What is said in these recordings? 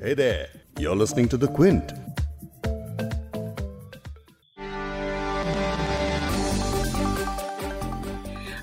Hey there, you're listening to The Quint.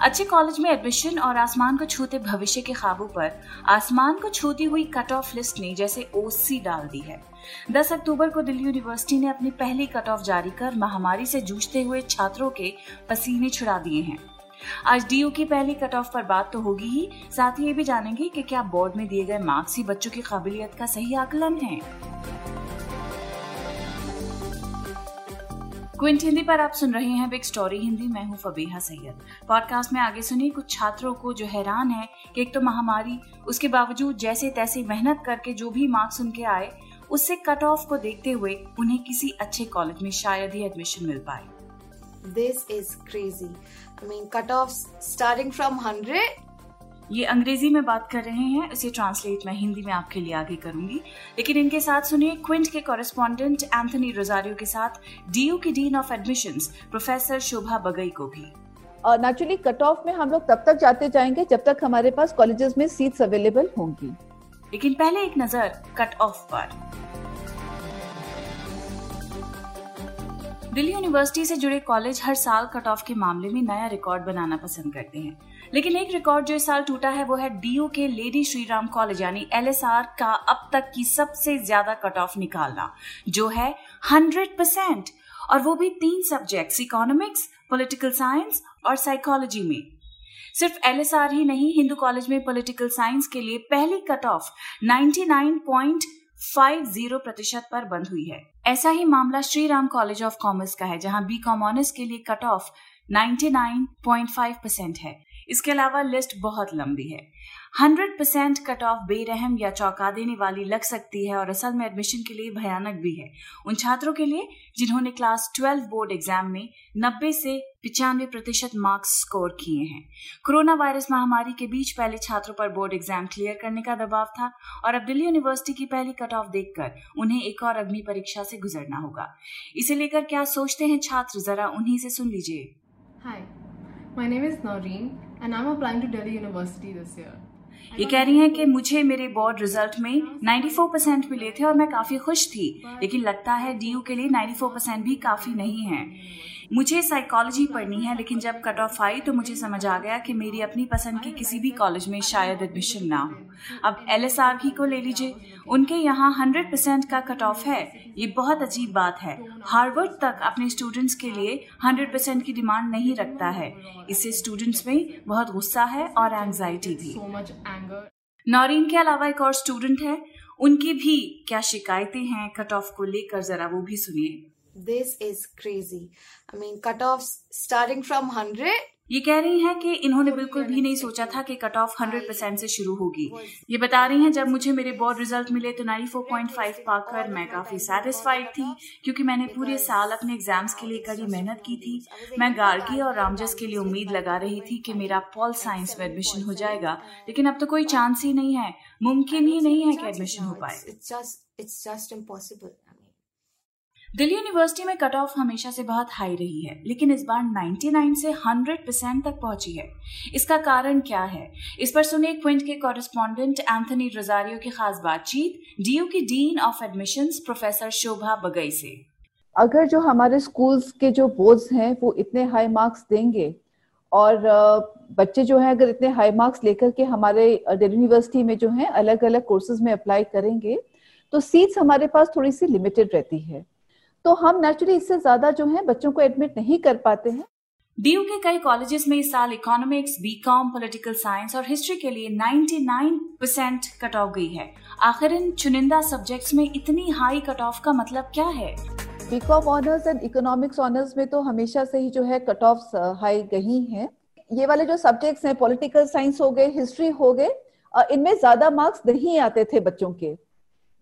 अच्छे college में admission और आसमान को छूते भविष्य के ख्वाबों पर आसमान को छूती हुई कट ऑफ़ लिस्ट ने जैसे ओसी डाल दी है 10 अक्टूबर को दिल्ली यूनिवर्सिटी ने अपनी पहली कट ऑफ़ जारी कर महामारी से जूझते हुए छात्रों के पसीने छुड़ा दिए हैं आज डीयू की पहली कट ऑफ़ पर बात तो होगी ही। साथ ही ये भी जानेंगे कि क्या बोर्ड में दिए गए मार्क्स ही बच्चों की काबिलियत का सही आकलन है। क्विंट हिंदी पर आप सुन रहे हैं बिग स्टोरी हिंदी मैं हूँ फबीहा सैयद। पॉडकास्ट में आगे सुनिए कुछ छात्रों को जो हैरान है कि एक तो महामारी, उसके बावजूद जैसे तैसे मेहनत करके जो भी मार्क्स उनके आए, उससे कट ऑफ़ को देखते हुए उन्हें किसी अच्छे कॉलेज में शायद ही एडमिशन मिल पाए। This is crazy. I mean, cutoffs starting from 100 ये अंग्रेज़ी में बात कर रहे हैं इसे ट्रांसलेट मैं हिंदी में आपके लिए आगे करूँगी। लेकिन इनके साथ सुनिए क्विंट के कॉरेस्पॉन्डेंट एंथनी रोजारियो के साथ डीयू की dean of admission professor Shobha Bagai को भी। और नेचुरली कट ऑफ़ में हम लोग तब तक जाते जाएँगे जब तक हमारे पास कॉलेजेस में सीट्स अवेलेबल होंगी। लेकिन पहले एक नज़र कट ऑफ़ पर। दिल्ली यूनिवर्सिटी से जुड़े कॉलेज हर साल कट ऑफ़ के मामले में नया रिकॉर्ड बनाना पसंद करते हैं। लेकिन एक रिकॉर्ड जो इस साल टूटा है, वो है डीयू के लेडी श्रीराम कॉलेज, यानी एलएसआर का अब तक की सबसे ज़्यादा कट ऑफ़ निकालना, जो है हंड्रेड परसेंट। और वो भी तीन सब्जेक्ट्स, इकोनॉमिक्स, पॉलिटिकल साइंस और साइकोलॉजी में। सिर्फ़ एलएसआर ही नहीं, हिंदू कॉलेज में पॉलिटिकल साइंस के लिए पहली कट ऑफ़ 99.50 प्रतिशत पर बंद हुई है। ऐसा ही मामला Shri Ram college of commerce का है, जहाँ बी कॉम ऑनर्स के लिए कट ऑफ़ 99.5 परसेंट है। इसके अलावा लिस्ट बहुत लंबी है। 100 परसेंट कट ऑफ़ बेरहम या चौंका देने वाली लग सकती है और असल में एडमिशन के लिए भयानक भी है। उन छात्रों के लिए, जिन्होंने क्लास 12 बोर्ड एग्ज़ाम में 90 से पिचानवे प्रतिशत मार्क्स स्कोर किए हैं। कोरोना वायरस महामारी के बीच पहले छात्रों पर बोर्ड एग्ज़ाम क्लियर करने का दबाव था और अब दिल्ली यूनिवर्सिटी की पहली कट ऑफ़ देखकर उन्हें एक और अग्नि परीक्षा से गुजरना होगा। इसे लेकर क्या सोचते हैं छात्र? जरा उन्हीं से सुन लीजिए। Hi, my name is Noreen and I'm applying to Delhi University this year. ये कह रही हैं कि मुझे मेरे बोर्ड रिज़ल्ट में 94 परसेंट मिले थे और मैं काफ़ी खुश थी लेकिन लगता है डीयू के लिए 94 परसेंट भी काफ़ी नहीं है। मुझे साइकोलॉजी पढ़नी है लेकिन जब कट ऑफ़ आई तो मुझे समझ आ गया कि मेरी अपनी पसंद के किसी भी कॉलेज में शायद एडमिशन ना हो। अब एल एस आर ही को ले लीजिए। उनके यहाँ 100 परसेंट का कट ऑफ़ है। ये बहुत अजीब बात है। हार्वर्ड तक अपने स्टूडेंट्स के लिए 100 परसेंट की डिमांड नहीं रखता है। इससे स्टूडेंट्स में बहुत गुस्सा है और एंजाइटी भी। नौरीन के अलावा एक और स्टूडेंट है। उनकी भी क्या शिकायतें हैं कट ऑफ़ को लेकर जरा वो भी सुनिए। This is crazy. I mean, cutoffs starting from 100 ये कह रही हैं कि इन्होंने बिल्कुल भी नहीं सोचा था कि कट ऑफ़ 100 परसेंट से शुरू होगी। ये बता रही हैं जब मुझे मेरे बोर्ड रिज़ल्ट मिले तो 94.5 पाकर मैं काफ़ी सेटिस्फाइड थी क्योंकि मैंने पूरे साल अपने एग्ज़ाम्स के लिए कड़ी मेहनत की थी। मैं गार्गी और रामजस के लिए उम्मीद लगा रही थी कि मेरा पॉल साइंस में एडमिशन हो जाएगा। लेकिन अब तो कोई चांस ही नहीं है। मुमकिन ही नहीं है कि एडमिशन हो पाए। It's just, it's Delhi university में कट ऑफ़ हमेशा से बहुत हाई रही है, लेकिन इस बार 99 से 100 परसेंट तक पहुँची है। इसका कारण क्या है? इस पर सुनिए क्विंट के कॉरेस्पॉन्डेंट एंथनी रोजारियो की खास बातचीत डीयू की dean of admissions professor Shobha Bagai से। अगर जो हमारे स्कूल्स के जो बोर्ड्स हैं, वो इतने हाई मार्क्स देंगे, और बच्चे जो हैं, अगर इतने हाई मार्क्स लेकर के हमारे दिल्ली यूनिवर्सिटी में जो हैं अलग अलग कोर्सेज में अप्लाई करेंगे तो सीट्स हमारे पास थोड़ी सी लिमिटेड रहती है। तो हम नेचुरली इससे ज़्यादा जो है बच्चों को एडमिट नहीं कर पाते हैं। डीयू के कई कॉलेजेस में इस साल इकोनॉमिक्स बीकॉम पॉलिटिकल साइंस और हिस्ट्री के लिए 99 परसेंट कट ऑफ़ गई है। आखिर इन चुनिंदा सब्जेक्ट्स में इतनी हाई कट ऑफ़ का मतलब क्या है? BCom honours and economics honours में तो हमेशा से ही जो है कट ऑफ़ हाई गई हैं। ये वाले जो सब्जेक्ट्स हैं पॉलिटिकल साइंस हो गए हिस्ट्री हो गए इनमें ज़्यादा मार्क्स नहीं आते थे बच्चों के।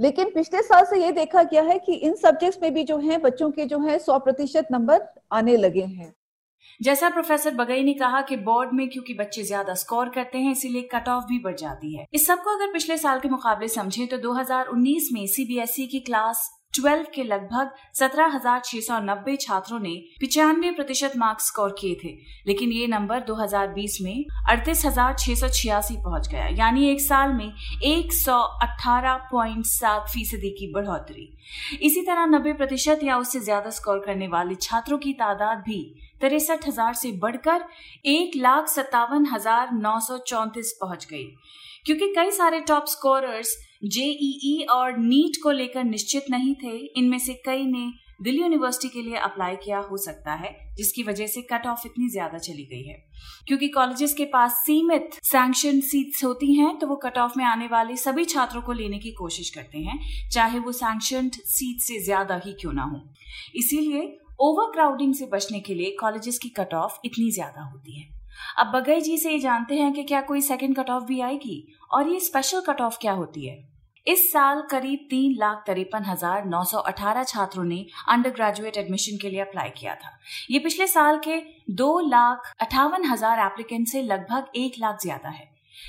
लेकिन पिछले साल से ये देखा गया है कि इन सब्जेक्ट्स में भी जो है, बच्चों के जो है, सौ प्रतिशत नंबर आने लगे हैं। जैसा प्रोफेसर बगई ने कहा कि बोर्ड में क्योंकि बच्चे ज़्यादा स्कोर करते हैं, इसीलिए कट ऑफ़ भी बढ़ जाती है। इस सबको अगर पिछले साल के मुकाबले समझें तो 2019 में सीबीएसई की क्लास ट्वेल्व के लगभग 17,690 छात्रों ने पिचानवे प्रतिशत मार्क्स स्कोर किए थे लेकिन ये नंबर 2020 में अड़तीस हज़ार छह सौ छियासी पहुँच गया यानी एक साल में 118.7 फ़ीसदी की बढ़ोतरी। इसी तरह 90 प्रतिशत या उससे ज़्यादा स्कोर करने वाले छात्रों की तादाद भी तिरसठ हज़ार से बढ़कर एक लाख सत्तावन हज़ार नौ सौ चौंतीस पहुँच गई क्योंकि कई सारे टॉप स्कोरर्स जेईई और नीट को लेकर निश्चित नहीं थे। इनमें से कई ने दिल्ली यूनिवर्सिटी के लिए अप्लाई किया हो सकता है, जिसकी वजह से कट ऑफ़ इतनी ज़्यादा चली गई है। क्योंकि कॉलेजेस के पास सीमित सैंक्शन सीट्स होती हैं तो वो कट ऑफ़ में आने वाले सभी छात्रों को लेने की कोशिश करते हैं, चाहे वो सैंक्शन सीट से ज़्यादा ही क्यों ना हो। इसीलिए ओवर क्राउडिंग से बचने के लिए कॉलेजेस की कट ऑफ़ इतनी ज़्यादा होती है। अब बगई जी से ये जानते हैं कि क्या कोई सेकंड कट ऑफ़ भी आएगी? और ये स्पेशल कट ऑफ़ क्या होती है? इस साल करीब तीन लाख तिरपन हज़ार नौ सौ अठारह छात्रों ने अंडर ग्रेजुएट एडमिशन के लिए अप्लाई किया था। ये पिछले साल के दो लाख अठावन हज़ार एप्लीकेंट से लगभग एक लाख ज़्यादा है।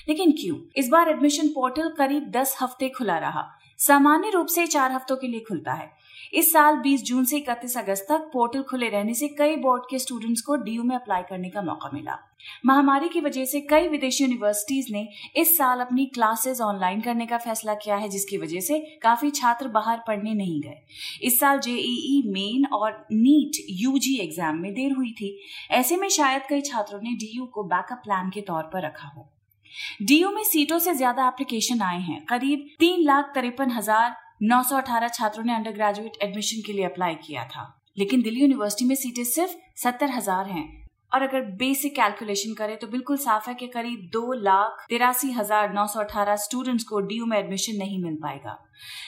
लेकिन क्यों? इस बार एडमिशन पोर्टल करीब दस हफ़्ते खुला रहा। सामान्य रूप से चार हफ्तों के लिए खुलता है। इस साल 20 जून से 31 अगस्त तक पोर्टल खुले रहने से कई बोर्ड के स्टूडेंट्स को डीयू में अप्लाई करने का मौका मिला। महामारी की वजह से कई विदेशी यूनिवर्सिटीज ने इस साल अपनी क्लासेस ऑनलाइन करने का फैसला किया है, जिसकी वजह से काफ़ी छात्र बाहर पढ़ने नहीं गए। इस साल जेईई, मेन और नीट, यूजी एग्ज़ाम में देर हुई थी। ऐसे में शायद कई छात्रों ने डीयू को बैकअप प्लान के तौर पर रखा हो। डीयू में सीटों से ज़्यादा एप्लीकेशन आए हैं। करीब तीन लाख तिरपन हज़ार 918 छात्रों ने अंडर ग्रेजुएट एडमिशन के लिए अप्लाई किया था। लेकिन दिल्ली यूनिवर्सिटी में सीटें सिर्फ़ सत्तर हज़ार हैं। और अगर बेसिक कैलकुलेशन करें तो बिल्कुल साफ़ है कि करीब दो लाख तिरासी हज़ार नौ सौ अठारह स्टूडेंट्स को DU में एडमिशन नहीं मिल पाएगा।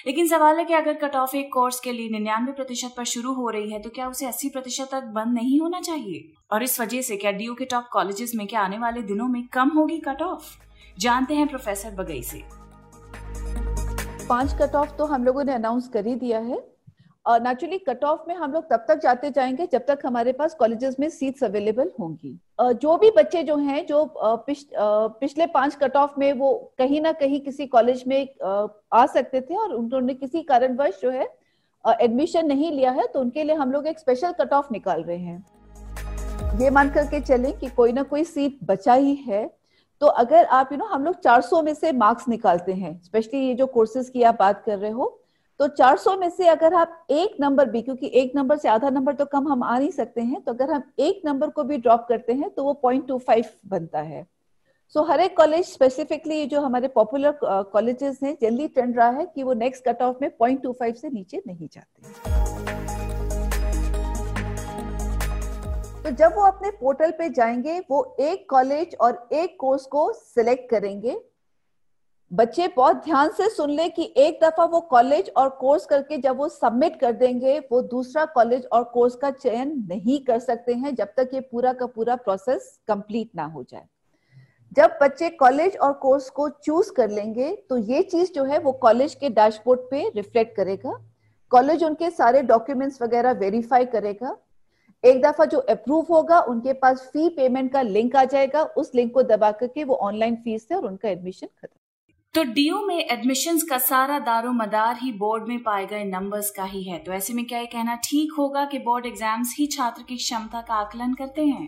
लेकिन सवाल है कि अगर कट ऑफ़ एक कोर्स के लिए निन्यानवे प्रतिशत पर शुरू हो रही है तो क्या उसे अस्सी प्रतिशत तक बंद नहीं होना चाहिए? और इस वजह से क्या DU के टॉप कॉलेजेस में क्या आने वाले दिनों में कम होगी कट ऑफ़ जानते हैं प्रोफेसर बगई से। पाँच कट ऑफ़ तो हम लोगों ने अनाउंस कर ही दिया है। और नेचुरली कट ऑफ़ में हम लोग तब तक जाते जाएँगे जब तक हमारे पास कॉलेजेस में सीट्स अवेलेबल होंगी। जो भी बच्चे जो हैं जो पिछ, पिछले पाँच कट ऑफ़ में वो कहीं ना कहीं किसी कॉलेज में आ सकते थे और उन्होंने किसी कारणवश जो है एडमिशन नहीं लिया है तो उनके लिए हम लोग एक स्पेशल कट ऑफ़ निकाल रहे हैं। ये मान करके चलें कि कोई ना कोई सीट बचा ही है। तो अगर आप यू you नो know, हम लोग 400 में से मार्क्स निकालते हैं स्पेशली ये जो कोर्सेज की आप बात कर रहे हो तो 400 में से अगर आप एक नंबर भी क्योंकि एक नंबर से आधा नंबर तो कम हम आ नहीं सकते हैं तो अगर हम एक नंबर को भी ड्रॉप करते हैं तो वो पॉइंट टू फाइव बनता है। सो so, हर एक कॉलेज स्पेसिफिकली जो हमारे पॉपुलर कॉलेजेस हैं जल्दी ट्रेंड रहा है कि वो नेक्स्ट कट ऑफ़ में पॉइंट टू फाइव से नीचे नहीं जाते। तो जब वो अपने पोर्टल पे जाएँगे, वो एक कॉलेज और एक कोर्स को सिलेक्ट करेंगे। बच्चे बहुत ध्यान से सुन ले कि एक दफ़ा वो कॉलेज और कोर्स करके जब वो सबमिट कर देंगे, वो दूसरा कॉलेज और कोर्स का चयन नहीं कर सकते हैं जब तक ये पूरा का पूरा प्रोसेस कंप्लीट ना हो जाए। जब बच्चे कॉलेज और कोर्स को चूज़ कर लेंगे तो ये चीज़ जो है वो कॉलेज के डैशबोर्ड पे रिफ्लेक्ट करेगा। कॉलेज उनके सारे डॉक्यूमेंट्स वगैरह वेरीफाई करेगा। एक दफ़ा जो अप्रूव होगा, उनके पास फ़ी पेमेंट का लिंक आ जाएगा। उस लिंक को दबा करके वो ऑनलाइन फ़ीस से और उनका एडमिशन खत्म। तो डीओ में एडमिशन का सारा दारो मदार ही बोर्ड में पाए गए नंबर्स का ही है। तो ऐसे में क्या ये कहना ठीक होगा कि बोर्ड एग्ज़ाम्स ही छात्र की क्षमता का आकलन करते हैं?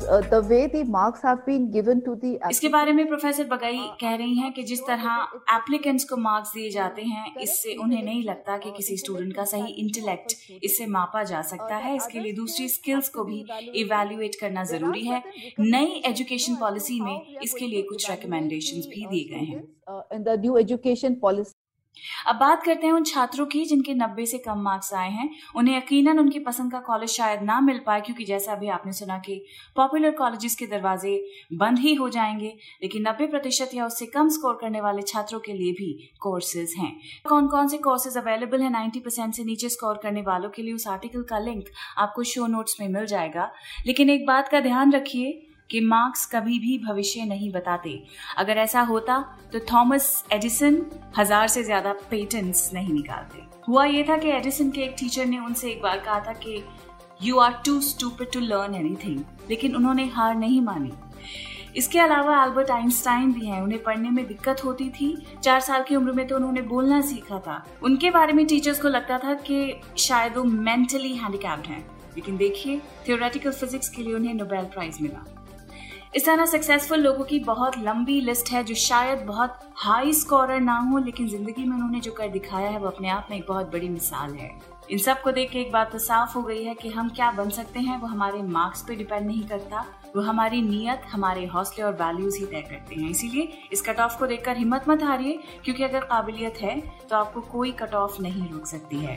The way the marks have been given to the इसके बारे में प्रोफेसर बगाई कह रही हैं कि जिस तरह एप्लीकेंट्स को मार्क्स दिए जाते हैं इससे उन्हें नहीं लगता कि किसी स्टूडेंट का सही इंटेलेक्ट इससे मापा जा सकता है इसके लिए दूसरी स्किल्स को भी इवेल्युएट करना ज़रूरी है। नई एजुकेशन पॉलिसी में इसके लिए कुछ रिकमेंडेशन भी दिए गए हैं। In the new education policy अब बात करते हैं उन छात्रों की जिनके 90 से कम मार्क्स आए हैं। उन्हें यकीनन उनकी पसंद का कॉलेज शायद ना मिल पाए क्योंकि जैसा अभी आपने सुना कि पॉपुलर कॉलेजेस के दरवाजे बंद ही हो जाएँगे, लेकिन 90 प्रतिशत या उससे कम स्कोर करने वाले छात्रों के लिए भी कोर्सेज हैं। कौन कौन से कोर्सेज अवेलेबल है? 90 परसेंट से नीचे स्कोर करने वालों के लिए उस आर्टिकल का लिंक आपको शो नोट्स में मिल जाएगा। लेकिन एक बात का ध्यान रखिए कि मार्क्स कभी भी भविष्य नहीं बताते। अगर ऐसा होता तो थॉमस एडिसन हज़ार से ज़्यादा पेटेंट्स नहीं निकालते। हुआ ये था कि एडिसन के एक टीचर ने उनसे एक बार कहा था कि you are too stupid to learn anything लेकिन उन्होंने हार नहीं मानी। इसके अलावा अल्बर्ट आइंस्टाइन भी हैं, उन्हें पढ़ने में दिक्कत होती थी। चार साल की उम्र में तो उन्होंने बोलना सीखा था। उनके बारे में टीचर्स को लगता था कि शायद वो मेंटली हैंडीकैप्ड हैं। लेकिन देखिए थियोरेटिकल फिजिक्स के लिए उन्हें नोबेल प्राइज मिला। इस तरह सक्सेसफुल लोगों की बहुत लंबी लिस्ट है, जो शायद बहुत हाई स्कोरर ना हो, लेकिन ज़िंदगी में उन्होंने जो कर दिखाया है, वो अपने आप में एक बहुत बड़ी मिसाल है। इन सबको देख के एक बात तो साफ़ हो गई है कि हम क्या बन सकते हैं, वो हमारे मार्क्स पे डिपेंड नहीं करता, वो हमारी नीयत, हमारे हौसले और वैल्यूज़ ही तय करते हैं। इसीलिए इस कट ऑफ़ को देखकर हिम्मत मत हारिए, क्योंकि अगर काबिलियत है तो आपको कोई कट ऑफ़ नहीं रोक सकती है।